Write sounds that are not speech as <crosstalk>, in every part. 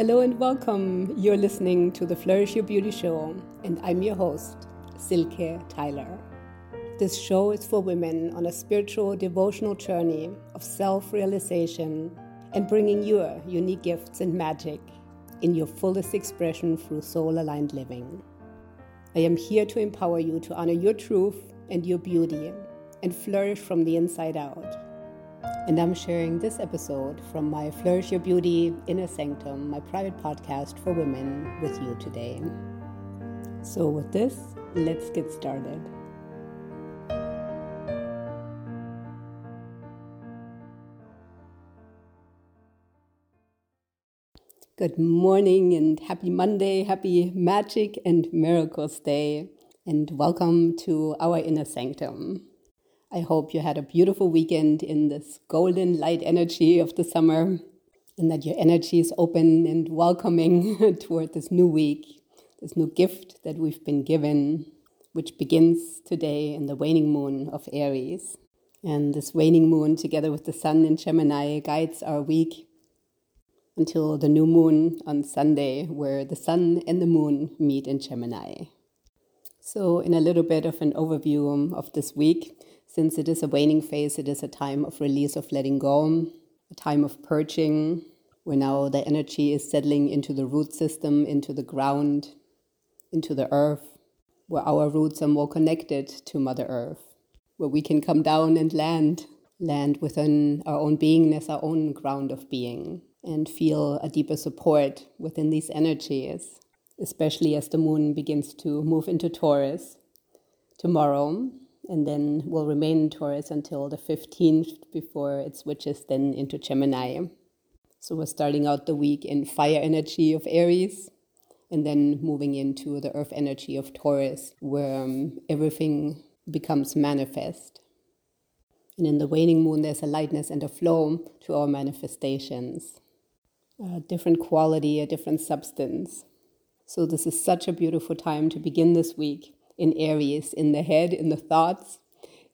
Hello and welcome. You're listening to the Flourish Your Beauty Show, and I'm your host, Silke Tyler. This show is for women on a spiritual devotional journey of self realization and bringing your unique gifts and magic in your fullest expression through soul aligned living. I am here to empower you to honor your truth and your beauty and flourish from the inside out and I'm sharing this episode from my Flourish Your Beauty Inner Sanctum, my private podcast for women, with you today. So, with this, let's get started. Good morning and happy Monday, happy Magic and Miracles Day, and welcome to our Inner Sanctum. I hope you had a beautiful weekend in this golden light energy of the summer and that your energy is open and welcoming <laughs> toward this new week, this new gift that we've been given, which begins today in the waning moon of Aries. And this waning moon, together with the sun in Gemini, guides our week until the new moon on Sunday, where the sun and the moon meet in Gemini. So, in a little bit of an overview of this week, since it is a waning phase, it is a time of release, of letting go, a time of purging, where now the energy is settling into the root system, into the ground, into the earth, where our roots are more connected to Mother Earth, where we can come down and land, land within our own beingness, our own ground of being, and feel a deeper support within these energies, especially as the moon begins to move into Taurus tomorrow and then will remain in Taurus until the 15th before it switches then into Gemini. So we're starting out the week in fire energy of Aries and then moving into the earth energy of Taurus where um, everything becomes manifest. And in the waning moon, there's a lightness and a flow to our manifestations, a different quality, a different substance. So, this is such a beautiful time to begin this week in Aries, in the head, in the thoughts,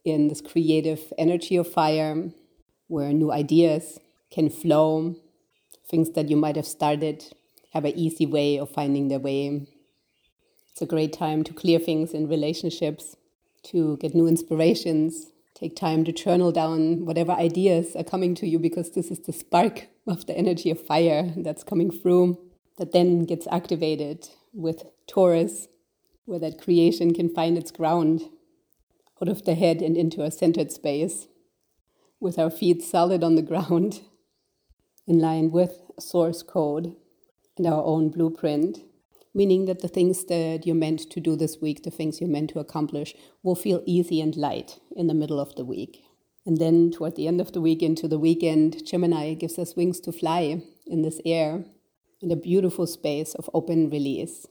in this creative energy of fire, where new ideas can flow, things that you might have started have an easy way of finding their way. It's a great time to clear things in relationships, to get new inspirations, take time to journal down whatever ideas are coming to you because this is the spark of the energy of fire that's coming through that then gets activated with Taurus where that creation can find its ground out of the head and into a centered space, with our feet solid on the ground, <laughs> in line with source code and our own blueprint, meaning that the things that you're meant to do this week, the things you're meant to accomplish, will feel easy and light in the middle of the week. And then toward the end of the week into the weekend, Gemini gives us wings to fly in this air in a beautiful space of open release.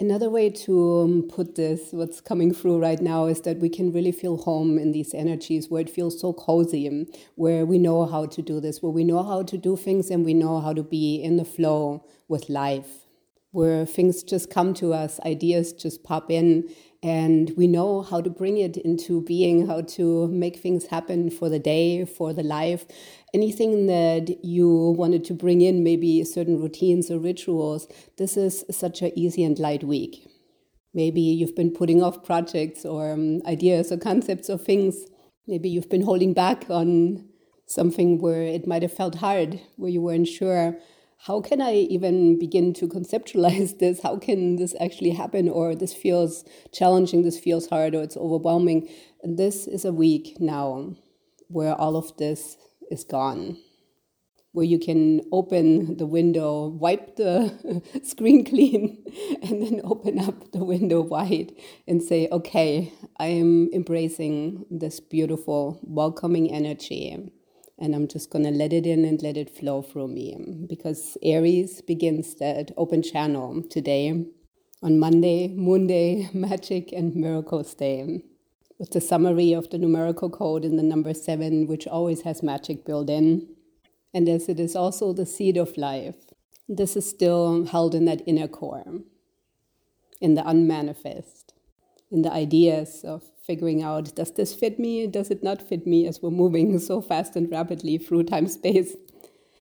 Another way to um, put this, what's coming through right now, is that we can really feel home in these energies where it feels so cozy, and where we know how to do this, where we know how to do things and we know how to be in the flow with life, where things just come to us, ideas just pop in, and we know how to bring it into being, how to make things happen for the day, for the life. Anything that you wanted to bring in, maybe certain routines or rituals, this is such an easy and light week. Maybe you've been putting off projects or um, ideas or concepts or things. Maybe you've been holding back on something where it might have felt hard, where you weren't sure how can I even begin to conceptualize <laughs> this? How can this actually happen? Or this feels challenging, this feels hard, or it's overwhelming. And this is a week now where all of this is gone, where you can open the window, wipe the <laughs> screen clean, <laughs> and then open up the window wide and say, okay, I am embracing this beautiful, welcoming energy and I'm just going to let it in and let it flow through me because Aries begins that open channel today on Monday, Moon Day, <laughs> Magic and Miracles Day, with the summary of the numerical code in the number seven, which always has magic built in. And as it is also the seed of life, this is still held in that inner core, in the unmanifest, in the ideas of figuring out does this fit me, does it not fit me, as we're moving so fast and rapidly through time space.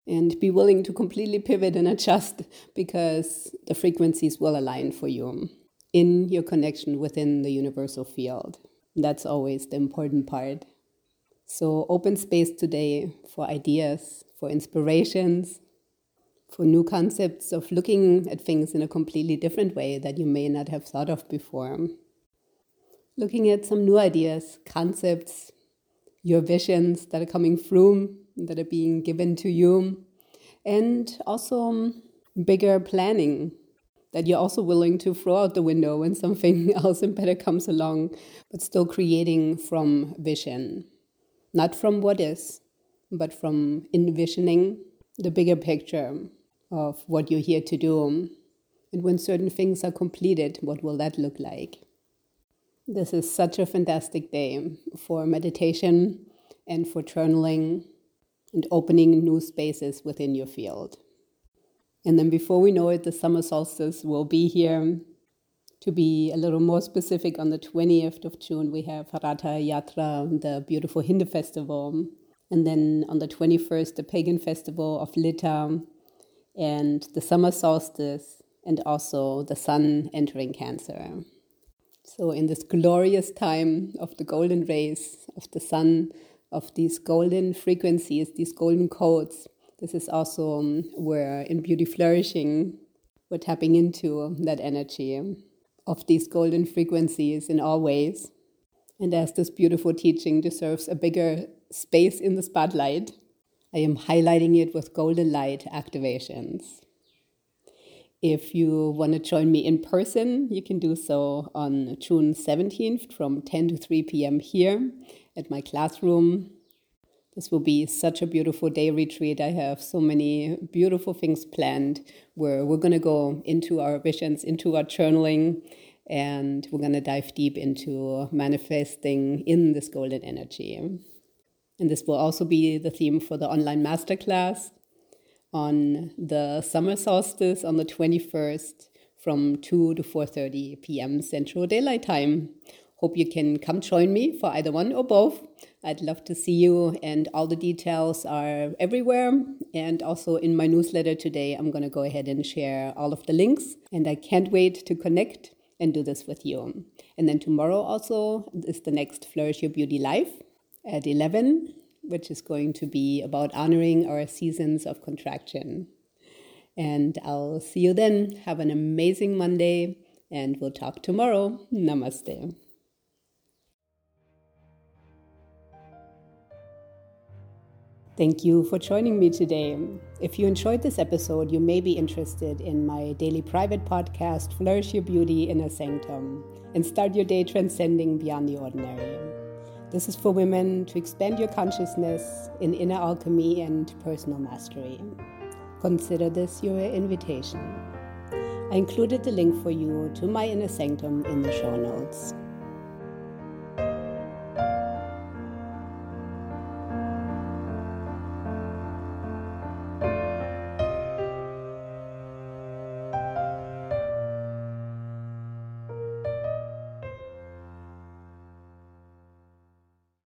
and be willing to completely pivot and adjust because the frequencies will align for you in your connection within the universal field. That's always the important part. So, open space today for ideas, for inspirations, for new concepts of looking at things in a completely different way that you may not have thought of before. Looking at some new ideas, concepts, your visions that are coming through, that are being given to you, and also um, bigger planning that you're also willing to throw out the window when something <laughs> else and better comes along, but still creating from vision, not from what is, but from envisioning the bigger picture of what you're here to do. And when certain things are completed, what will that look like? This is such a fantastic day for meditation and for journaling and opening new spaces within your field. And then before we know it, the summer solstice will be here. To be a little more specific, on the 20th of June, we have Ratha Yatra, the beautiful Hindu festival. And then on the 21st, the pagan festival of Litha, and the summer solstice, and also the sun entering Cancer. So, in this glorious time of the golden rays of the sun, of these golden frequencies, these golden codes, this is also um, where in Beauty Flourishing, we're tapping into that energy of these golden frequencies in all ways. And as this beautiful teaching deserves a bigger space in the spotlight, I am highlighting it with golden light activations. If you want to join me in person, you can do so on June 17th from 10 to 3 p.m. here at my classroom. This will be such a beautiful day retreat. I have so many beautiful things planned where we're going to go into our visions, into our journaling, and we're going to dive deep into manifesting in this golden energy. And this will also be the theme for the online masterclass on the summer solstice on the 21st from 2 to 4:30 p.m. Central Daylight Time. Hope you can come join me for either one or both. I'd love to see you, and all the details are everywhere. And also in my newsletter today, I'm going to go ahead and share all of the links. And I can't wait to connect and do this with you. And then tomorrow also is the next Flourish Your Beauty Live at 11, which is going to be about honoring our seasons of contraction. And I'll see you then. Have an amazing Monday, and we'll talk tomorrow. Namaste. Thank you for joining me today. If you enjoyed this episode, you may be interested in my daily private podcast, Flourish Your Beauty Inner Sanctum, and start your day transcending beyond the ordinary. This is for women to expand your consciousness in inner alchemy and personal mastery. Consider this your invitation. I included the link for you to my inner sanctum in the show notes.